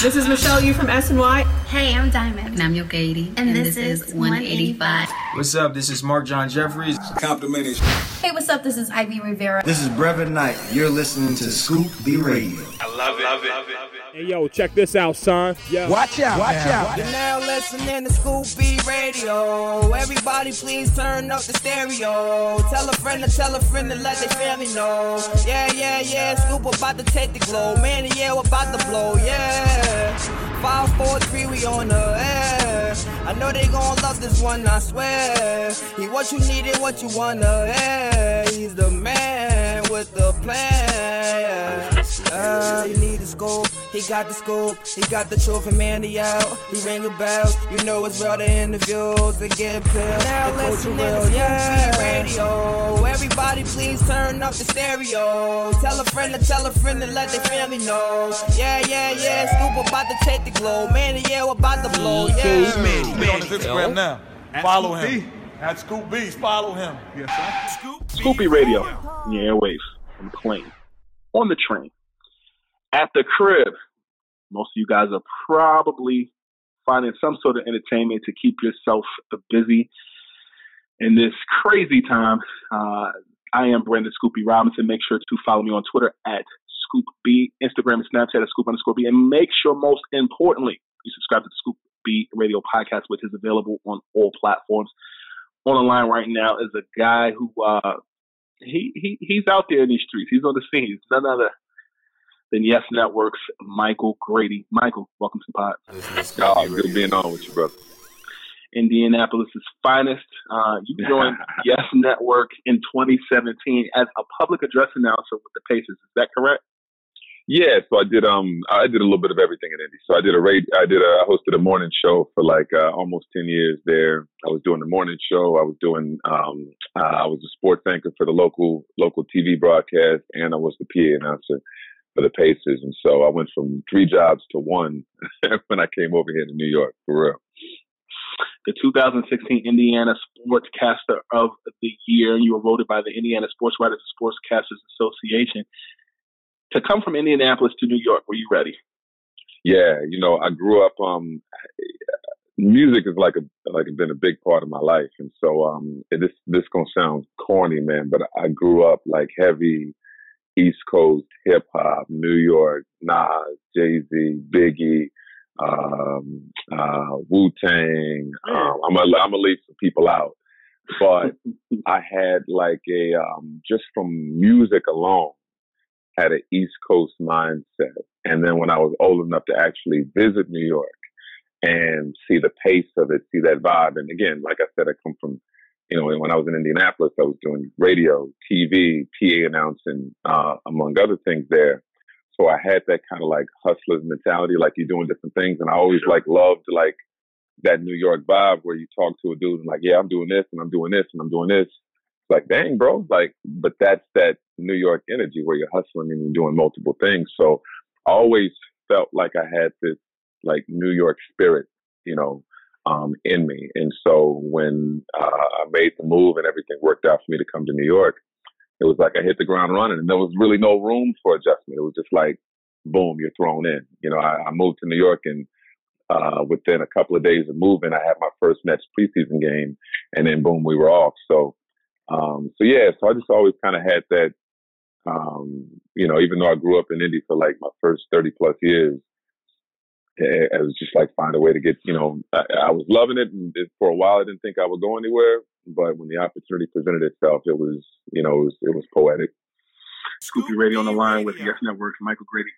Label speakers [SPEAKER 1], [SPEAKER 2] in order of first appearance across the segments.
[SPEAKER 1] This is Michelle Yu from SNY.
[SPEAKER 2] Hey, I'm Diamond.
[SPEAKER 3] And I'm Yo Katie.
[SPEAKER 2] And, and this, this, is 185.
[SPEAKER 4] What's up? This is Mark John Jeffries.
[SPEAKER 5] Complimenting.
[SPEAKER 2] Hey, what's up? This is Ivy Rivera.
[SPEAKER 6] This is Brevin Knight. You're listening to Scoop B Radio.
[SPEAKER 5] I love it. Love it. Love it.
[SPEAKER 7] Hey, yo, check this out, son.
[SPEAKER 8] Yo. Watch out. Watch
[SPEAKER 9] man.
[SPEAKER 8] out.
[SPEAKER 9] You're now listening to Scoop B Radio. Everybody, please turn up the stereo. Tell a friend to tell a friend to let their family know. Yeah, yeah, yeah. Scoop about to take the glow. Man, yeah, we're about to blow. Yeah. Five, four, three, we on the air. I know they gon' love this one, I swear. He what you needed, what you wanna hear. He's the man with the he got the scope, he got the trophy man, he out, he ring a bell, you know it's real, the interviews, they get pills, now listen real, yeah, radio, everybody please turn up the stereo, tell a friend to tell a friend to let their family know, yeah, yeah, yeah, Scoop about to take the glow, man, yeah, we're about to blow, yeah.
[SPEAKER 5] Man, man, on his Instagram now, follow him. At Scoop Beats, follow him. Yes, sir.
[SPEAKER 10] Scoop Scoopy Radio, yeah, airwaves, on the plane, on the train at the crib. Most of you guys are probably finding some sort of entertainment to keep yourself busy in this crazy time. Uh, I am Brandon Scoop B Robinson. Make sure to follow me on Twitter at Scoop B, Instagram and Snapchat at Scoop underscore B, and make sure most importantly you subscribe to the Scoop B Radio podcast, which is available on all platforms. On the line right now is a guy who uh, he he he's out there in these streets. He's on the scene. He's none other than Yes Network's Michael Grady. Michael, welcome to the pod.
[SPEAKER 11] Oh, good being on with you, brother.
[SPEAKER 10] Indianapolis' finest. Uh, you joined Yes Network in 2017 as a public address announcer with the Pacers. Is that correct?
[SPEAKER 11] Yeah, so I did um I did a little bit of everything in Indy. So I did a radio, I did a I hosted a morning show for like uh, almost ten years there. I was doing the morning show. I was doing um uh, I was a sports anchor for the local local TV broadcast, and I was the PA announcer for the Pacers. And so I went from three jobs to one when I came over here to New York for real.
[SPEAKER 10] The 2016 Indiana Sportscaster of the Year. You were voted by the Indiana Sports Writers and Sportscasters Association. To come from Indianapolis to New York, were you ready?
[SPEAKER 11] Yeah, you know, I grew up. Um, music is like a like been a big part of my life, and so um, this this gonna sound corny, man, but I grew up like heavy East Coast hip hop, New York, Nas, Jay Z, Biggie, um, uh, Wu Tang. Um, I'm gonna I'm gonna leave some people out, but I had like a um, just from music alone had an East Coast mindset, and then when I was old enough to actually visit New York and see the pace of it, see that vibe, and again, like I said, I come from you know, when I was in Indianapolis, I was doing radio, TV, PA announcing, uh, among other things there. So I had that kind of like hustler's mentality, like you're doing different things. And I always like loved like that New York vibe where you talk to a dude and like, yeah, I'm doing this and I'm doing this and I'm doing this. like, dang, bro, like, but that's that New York energy where you're hustling and you're doing multiple things. So I always felt like I had this like New York spirit, you know, um, in me. And so when uh, I made the move and everything worked out for me to come to New York, it was like I hit the ground running and there was really no room for adjustment. It was just like, boom, you're thrown in. You know, I, I moved to New York and uh, within a couple of days of moving, I had my first Nets preseason game, and then boom, we were off. So, um, so yeah, so I just always kind of had that, um, you know, even though I grew up in Indy for like my first thirty plus years, it, it was just like find a way to get, you know, I, I was loving it, and it, for a while I didn't think I would go anywhere, but when the opportunity presented itself, it was, you know, it was, it was poetic.
[SPEAKER 10] Scoopy B Radio on the line with Yes Network's Michael Grady.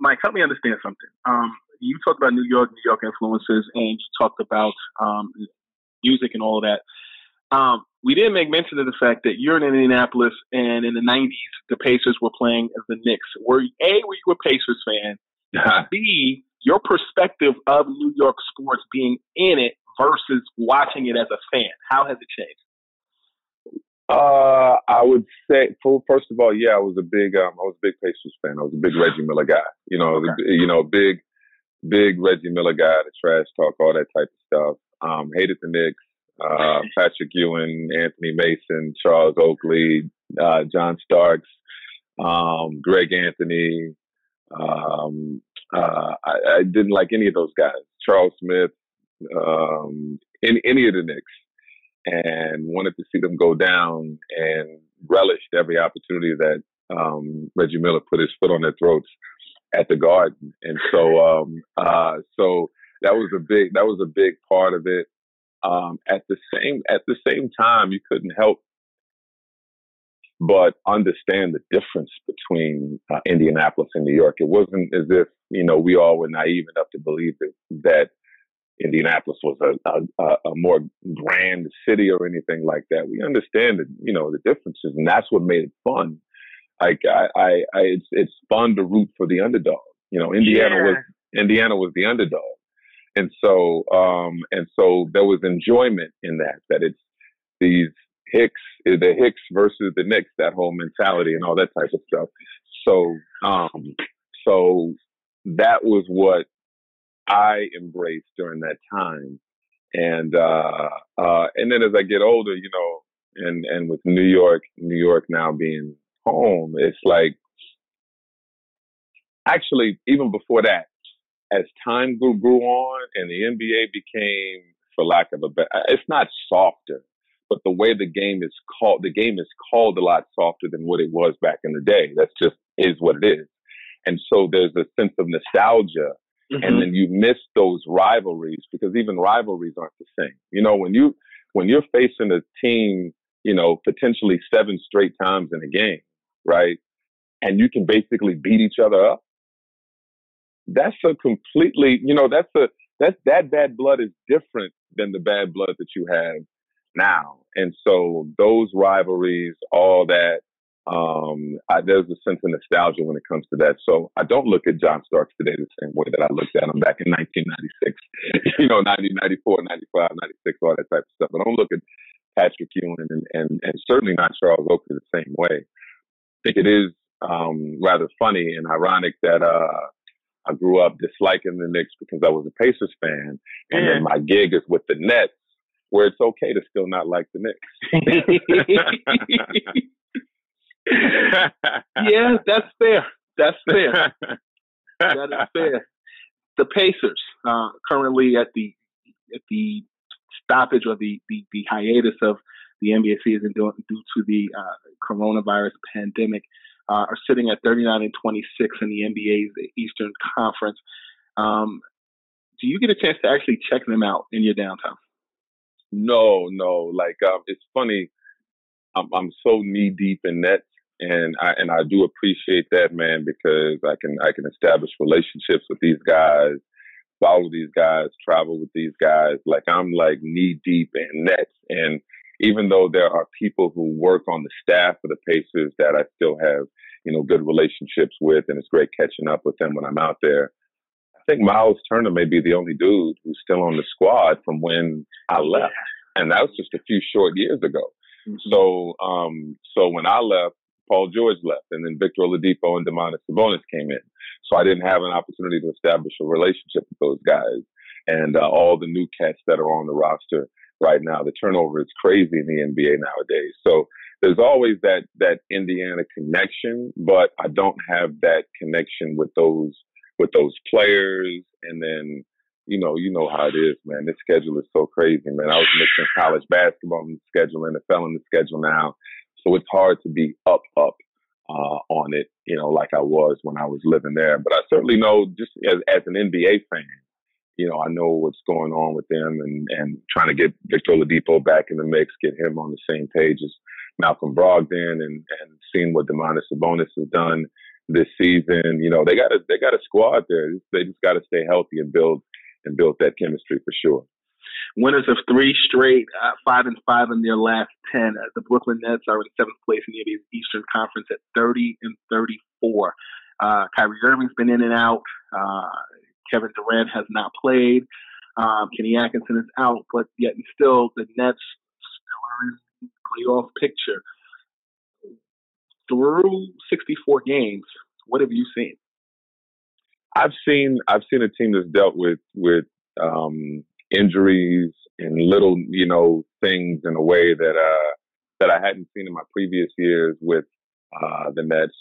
[SPEAKER 10] Mike, help me understand something. Um, you talked about New York, New York influences, and you talked about um, music and all of that. Um, we didn't make mention of the fact that you're in Indianapolis, and in the '90s, the Pacers were playing as the Knicks. Were a were you a Pacers fan? B your perspective of New York sports being in it versus watching it as a fan. How has it changed?
[SPEAKER 11] Uh, I would say, first of all, yeah, I was a big, um, I was a big Pacers fan. I was a big Reggie Miller guy. You know, okay. you know, big, big Reggie Miller guy, the trash talk, all that type of stuff. Um, hated the Knicks. Uh, Patrick Ewing, Anthony Mason, Charles Oakley, uh, John Starks, um, Greg Anthony. Um, uh, I, I, didn't like any of those guys. Charles Smith, um, any, any of the Knicks and wanted to see them go down and relished every opportunity that um, Reggie Miller put his foot on their throats at the Garden. And so, um, uh, so that was a big that was a big part of it. Um, at the same at the same time, you couldn't help but understand the difference between uh, Indianapolis and New York. It wasn't as if you know we all were naive enough to believe that, that Indianapolis was a, a, a, more grand city or anything like that. We understand that, you know, the differences, and that's what made it fun. Like I, I, I it's it's fun to root for the underdog. You know, Indiana yeah. was Indiana was the underdog, and so um and so there was enjoyment in that. That it's these Hicks, the Hicks versus the Knicks, that whole mentality and all that type of stuff. So um so that was what I embraced during that time. And uh, uh, and then as I get older, you know, and and with New York, New York now being home, it's like actually even before that, as time grew grew on and the NBA became, for lack of a better, it's not softer, but the way the game is called, the game is called a lot softer than what it was back in the day. That's just is what it is. And so there's a sense of nostalgia Mm-hmm. And then you miss those rivalries because even rivalries aren't the same. You know, when you when you're facing a team, you know, potentially seven straight times in a game, right? And you can basically beat each other up. That's a completely, you know, that's a that that bad blood is different than the bad blood that you have now. And so those rivalries, all that, um, I, there's a sense of nostalgia when it comes to that. So I don't look at John Starks today the same way that I looked at him back in 1996, you know, 1994, 95, 96, all that type of stuff. But I don't look at Patrick Ewing and, and, and certainly not Charles Oakley the same way. I think it is um, rather funny and ironic that uh, I grew up disliking the Knicks because I was a Pacers fan, and then my gig is with the Nets, where it's okay to still not like the
[SPEAKER 10] Knicks. yeah, that's fair. That's fair. that is fair. The Pacers uh, currently at the at the stoppage or the, the, the hiatus of the NBA season due, due to the uh, coronavirus pandemic uh, are sitting at 39 and 26 in the NBA's Eastern Conference. Um, do you get a chance to actually check them out in your downtime?
[SPEAKER 11] No, no. Like um, it's funny. I'm, I'm so knee deep in Nets and I and I do appreciate that, man, because I can I can establish relationships with these guys, follow these guys, travel with these guys. Like I'm like knee deep in nets, and even though there are people who work on the staff of the Pacers that I still have you know good relationships with, and it's great catching up with them when I'm out there. I think Miles Turner may be the only dude who's still on the squad from when I left, and that was just a few short years ago. Mm-hmm. So, um, so when I left, Paul George left, and then Victor Oladipo and Domantas Sabonis came in. So I didn't have an opportunity to establish a relationship with those guys and uh, all the new cats that are on the roster right now. The turnover is crazy in the NBA nowadays. So there's always that that Indiana connection, but I don't have that connection with those with those players. And then you know, you know how it is, man. This schedule is so crazy, man. I was mixing college basketball the schedule, NFL in the schedule now, so it's hard to be up up uh, on it, you know, like I was when I was living there. But I certainly know, just as as an NBA fan, you know, I know what's going on with them and, and trying to get Victor Oladipo back in the mix, get him on the same page as Malcolm Brogdon and, and seeing what Domantas Sabonis has done this season. You know, they got a, they got a squad there. They just got to stay healthy and build, and build that chemistry for sure.
[SPEAKER 10] Winners of three straight, uh, five and five in their last ten. Uh, the Brooklyn Nets are in seventh place in the NBA's Eastern Conference at thirty and thirty-four. Uh, Kyrie Irving's been in and out. Uh, Kevin Durant has not played. Um, Kenny Atkinson is out, but yet and still the Nets still are in playoff picture. Through 64 games, what have you seen?
[SPEAKER 11] I've seen I've seen a team that's dealt with with um, injuries and little you know things in a way that uh, that I hadn't seen in my previous years with uh, the Nets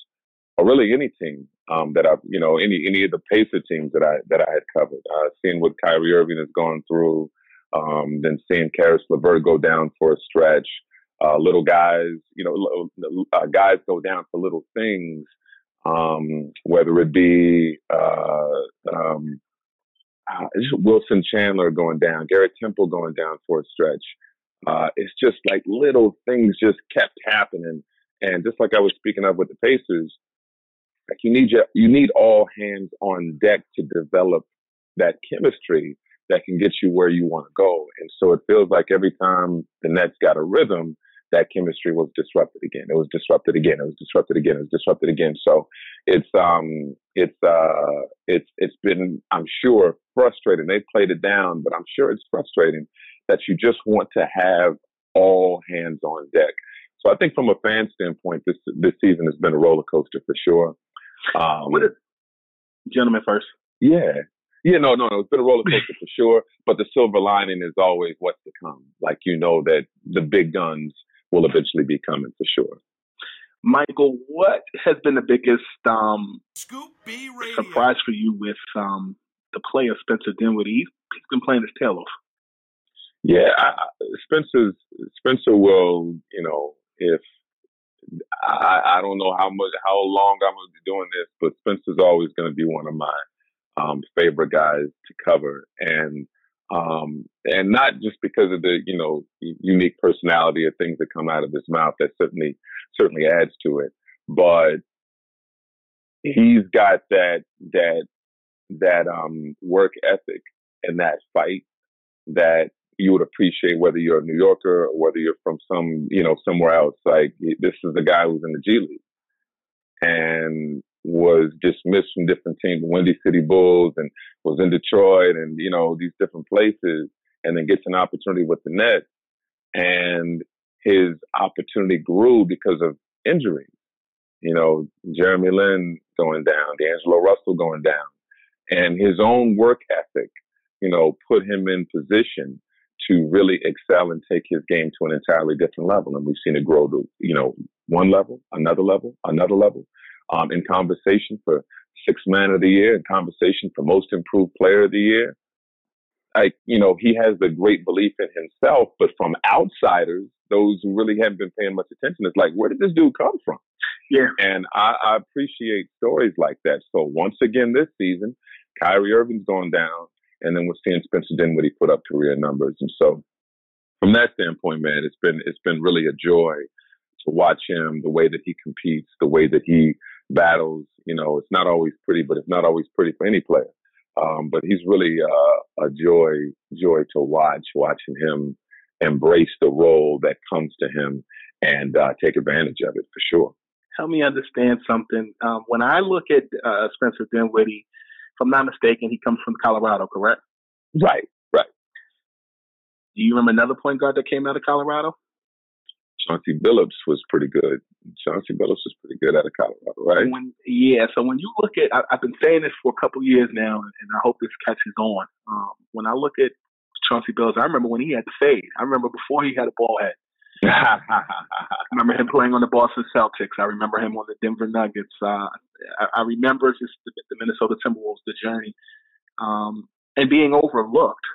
[SPEAKER 11] or really any team um, that I've, you know, any any of the Pacer teams that I that I had covered. Uh, seeing what Kyrie Irving has gone through, um, then seeing Caris LeVert go down for a stretch, uh, little guys, you know, uh, guys go down for little things, um, whether it be uh, um, uh, Wilson Chandler going down, Garrett Temple going down for a stretch. Uh, it's just like little things just kept happening. And just like I was speaking of with the Pacers, like you need your, you need all hands on deck to develop that chemistry that can get you where you want to go. And so it feels like every time the Nets got a rhythm, that chemistry was disrupted again. It was disrupted again. It was disrupted again. It was disrupted again. So it's um it's uh it's it's been I'm sure frustrating. They played it down, but I'm sure it's frustrating that you just want to have all hands on deck. So I think from a fan standpoint, this this season has been a roller coaster for sure. Um,
[SPEAKER 10] what gentlemen first.
[SPEAKER 11] Yeah. Yeah, no, no, no. It's been a roller coaster for sure. But the silver lining is always what's to come. Like you know that the big guns will eventually be coming for sure.
[SPEAKER 10] Michael, what has been the biggest um, surprise for you with um, the play of Spencer Dinwiddie? He's been playing his tail off.
[SPEAKER 11] Yeah, I, Spencer's Spencer will, you know, if I, I don't know how much, how long I'm going to be doing this, but Spencer's always going to be one of my um, favorite guys to cover, and um, and not just because of the you know unique personality of things that come out of his mouth. That certainly certainly adds to it, but he's got that that that um, work ethic and that fight that you would appreciate whether you're a New Yorker or whether you're from some, you know, somewhere else. Like this is the guy who's in the G League and was dismissed from different teams, the Windy City Bulls, and was in Detroit and you know these different places, and then gets an opportunity with the Nets, and his opportunity grew because of injuries. You know, Jeremy Lin going down, D'Angelo Russell going down, and his own work ethic, you know, put him in position to really excel and take his game to an entirely different level. And we've seen it grow to, you know, one level, another level, another level. Um, in conversation for six man of the year, in conversation for most improved player of the year. Like, you know, he has the great belief in himself, but from outsiders, those who really haven't been paying much attention, it's like, where did this dude come from?
[SPEAKER 10] Yeah.
[SPEAKER 11] And I, I appreciate stories like that. So once again this season, Kyrie Irving's gone down. And then we're seeing Spencer Dinwiddie put up career numbers. And so from that standpoint, man, it's been it's been really a joy to watch him, the way that he competes, the way that he battles. You know, it's not always pretty, but it's not always pretty for any player. Um, but he's really uh, a joy, joy to watch, watching him embrace the role that comes to him and uh, take advantage of it for sure.
[SPEAKER 10] Help me understand something. Um, when I look at uh, Spencer Dinwiddie, if I'm not mistaken, he comes from Colorado, correct?
[SPEAKER 11] Right, right.
[SPEAKER 10] Do you remember another point guard that came out of Colorado?
[SPEAKER 11] Chauncey Billups was pretty good. Chauncey Billups was pretty good out of Colorado, right?
[SPEAKER 10] When, yeah. So when you look at, I, have been saying this for a couple years now, and I hope this catches on. Um, when I look at Chauncey Billups, I remember when he had the fade. I remember before he had a ball head. I remember him playing on the Boston Celtics. I remember him on the Denver Nuggets. Uh, I, I, remember just the, the, Minnesota Timberwolves, the journey, um, and being overlooked.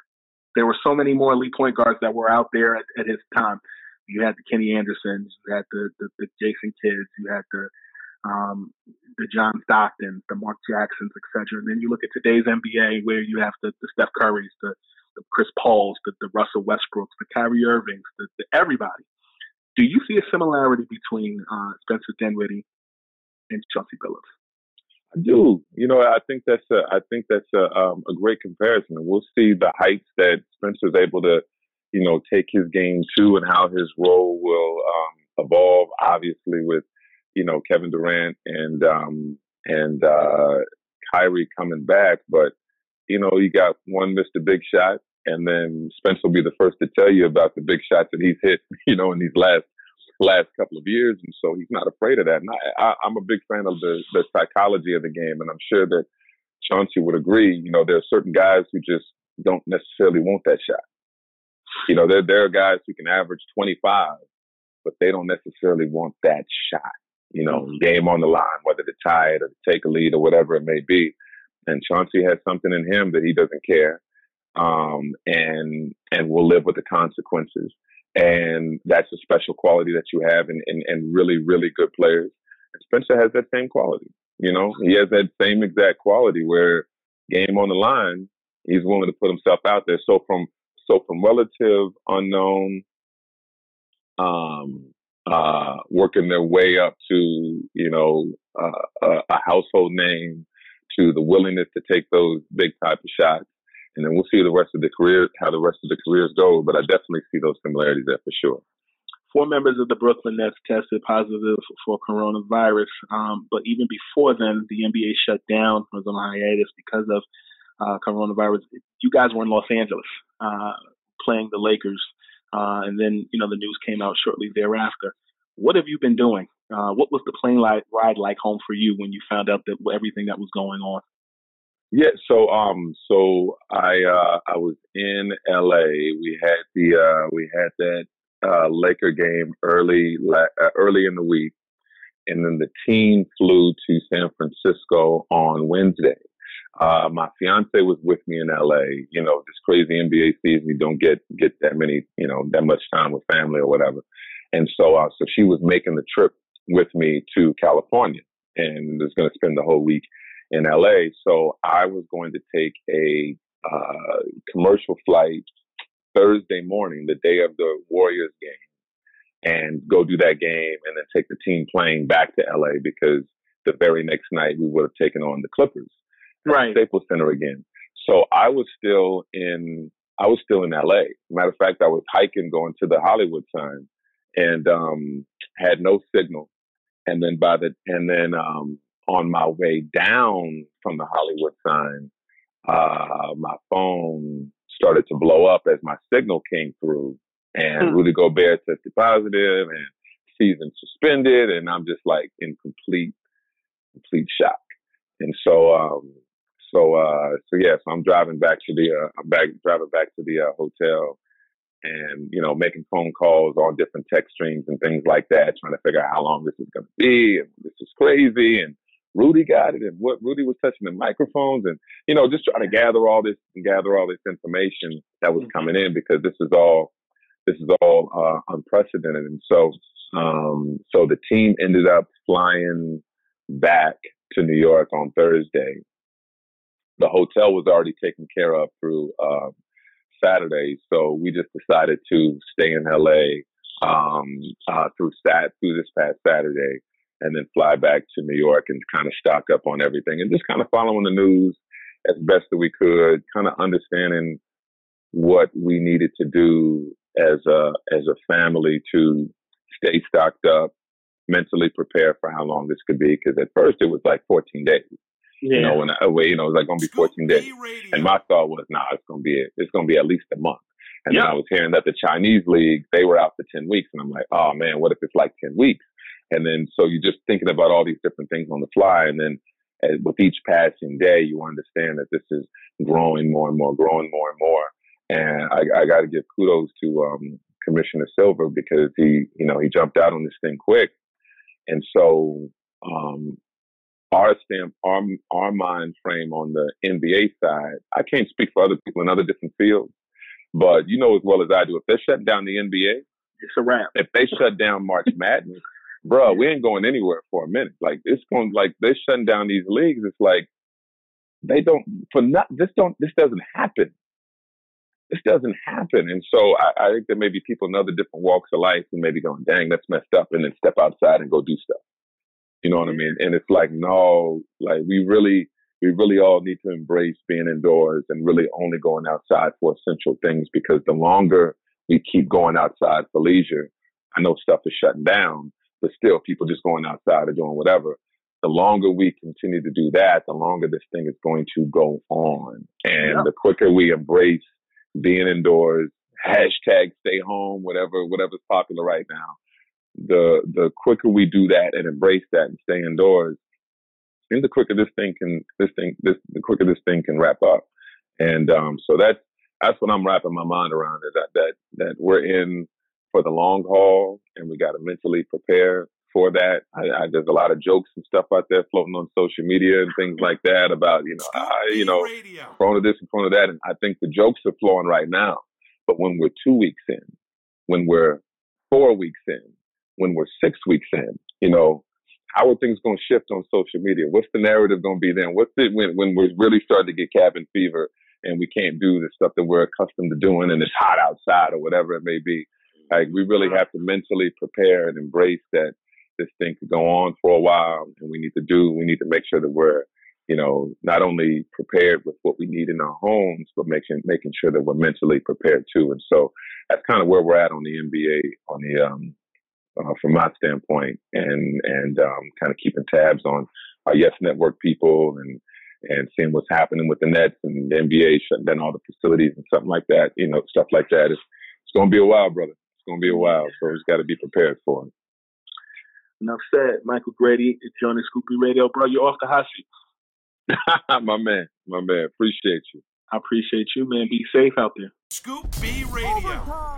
[SPEAKER 10] There were so many more elite point guards that were out there at, at his time. You had the Kenny Andersons, you had the, the, the Jason Kidds, you had the um, the John Stocktons, the Mark Jacksons, etc. And then you look at today's NBA, where you have the, the Steph Currys, the, the Chris Pauls, the, the Russell Westbrooks, the Kyrie Irvings, the, the everybody. Do you see a similarity between uh, Spencer Dinwiddie and Chauncey Billups?
[SPEAKER 11] I do. You know, I think that's a, I think that's a, um, a great comparison, we'll see the heights that Spencer's able to, you know, take his game to, and how his role will um, evolve. Obviously, with you know Kevin Durant and um, and uh, Kyrie coming back, but you know, you got one Mr. Big Shot, and then Spence will be the first to tell you about the big shots that he's hit, you know, in these last last couple of years, and so he's not afraid of that. And I, I, am a big fan of the the psychology of the game, and I'm sure that Chauncey would agree. You know, there are certain guys who just don't necessarily want that shot. You know, there there are guys who can average 25, but they don't necessarily want that shot. You know, mm-hmm. game on the line, whether to tie it or to take a lead or whatever it may be. And Chauncey has something in him that he doesn't care um, and and will live with the consequences. And that's a special quality that you have in, in, in really, really good players. And Spencer has that same quality. You know, he has that same exact quality where game on the line, he's willing to put himself out there. So from so from relative unknown, um, uh, working their way up to you know uh, a, a household name, to the willingness to take those big type of shots and then we'll see the rest of the career, how the rest of the careers go. But I definitely see those similarities there for sure.
[SPEAKER 10] Four members of the Brooklyn Nets tested positive for coronavirus, um, but even before then, the NBA shut down, was on hiatus because of uh, coronavirus. You guys were in Los Angeles uh, playing the Lakers, uh, and then you know the news came out shortly thereafter. What have you been doing? Uh, what was the plane ride like home for you when you found out that everything that was going on?
[SPEAKER 11] Yeah, so um, so I uh, I was in LA. We had the uh, we had that Laker game early uh, early in the week, and then the team flew to San Francisco on Wednesday. Uh, my fiance was with me in LA. You know, this crazy NBA season, you don't get get that many, you know, that much time with family or whatever. And so, uh, so she was making the trip with me to California, and was going to spend the whole week in LA. So I was going to take a uh, commercial flight Thursday morning, the day of the Warriors game, and go do that game and then take the team plane back to LA because the very next night we would have taken on the Clippers.
[SPEAKER 10] Right.
[SPEAKER 11] Staples Center again. So I was still in I was still in LA. Matter of fact, I was hiking going to the Hollywood sign and um had no signal. And then by the and then um on my way down from the Hollywood sign, uh, my phone started to blow up as my signal came through, and hmm. Rudy Gobert tested positive, and season suspended, and I'm just like in complete, complete shock. And so, um, so, uh, so yeah, so I'm driving back to the, uh, I'm back driving back to the uh, hotel, and you know, making phone calls on different text streams and things like that, trying to figure out how long this is going to be, and this is crazy, and Rudy got it and what Rudy was touching the microphones and, you know, just trying to gather all this and gather all this information that was coming in because this is all, this is all uh, unprecedented. And so, um, so the team ended up flying back to New York on Thursday. The hotel was already taken care of through uh, Saturday, so we just decided to stay in LA um, uh, through sat through this past Saturday and then fly back to New York and kind of stock up on everything and just kind of following the news as best that we could, kind of understanding what we needed to do as a as a family to stay stocked up, mentally prepare for how long this could be. Because at first it was like 14 days. Yeah. You know, when I, you know, it was like going to be 14 days, and my thought was, nah, it's going to be it's going to be at least a month. And
[SPEAKER 10] Yeah.
[SPEAKER 11] then I was hearing that the Chinese league, they were out for 10 weeks. And I'm like, oh man, what if it's like 10 weeks? And then so you're just thinking about all these different things on the fly. And then uh, with each passing day, you understand that this is growing more and more, growing more and more. And I, I got to give kudos to um, Commissioner Silver because he, you know, he jumped out on this thing quick. And so um, our stamp, our, our mind frame on the NBA side, I can't speak for other people in other different fields, but you know as well as I do, if they shut down the NBA,
[SPEAKER 10] it's a wrap.
[SPEAKER 11] If they shut down March Madness, bro, we ain't going anywhere for a minute. Like it's going, like they're shutting down these leagues. It's like they don't for not this don't this doesn't happen. This doesn't happen, and so I, I think there may be people in other different walks of life who may be going, "Dang, that's messed up," and then step outside and go do stuff. You know what I mean? And it's like, no, like we really, we really all need to embrace being indoors and really only going outside for essential things because the longer we keep going outside for leisure, I know stuff is shutting down, but still people just going outside or doing whatever. The longer we continue to do that, the longer this thing is going to go on. And
[SPEAKER 10] Yeah.
[SPEAKER 11] the quicker we embrace being indoors, hashtag stay home, whatever, whatever's popular right now the the quicker we do that and embrace that and stay indoors, I think the quicker this thing can this thing this the quicker this thing can wrap up. And um, so that's that's what I'm wrapping my mind around is that that that we're in for the long haul and we got to mentally prepare for that. I, I, there's a lot of jokes and stuff out there floating on social media and things like that about you know I, you know Corona this and Corona that, and I think the jokes are flowing right now. But when we're two weeks in, when we're four weeks in, when we're six weeks in, you know, how are things going to shift on social media? What's the narrative going to be then? What's it when when we're really starting to get cabin fever and we can't do the stuff that we're accustomed to doing and it's hot outside or whatever it may be? Like we really have to mentally prepare and embrace that this thing could go on for a while, and we need to do. We need to make sure that we're, you know, not only prepared with what we need in our homes, but making making sure that we're mentally prepared too. And so that's kind of where we're at on the NBA on the um, uh, from my standpoint, and and um, kind of keeping tabs on our Yes Network people and and seeing what's happening with the Nets and the NBA shutting down all the facilities and something like that. You know, stuff like that. It's it's going to be a while, brother. It's going to be a while, so we've got to be prepared for it.
[SPEAKER 10] Enough said. Michael Grady is joining Scoop B Radio, bro. You're off the hot seat.
[SPEAKER 11] my man, my man. Appreciate you.
[SPEAKER 10] I appreciate you, man. Be safe out there.
[SPEAKER 5] Scoop B Radio.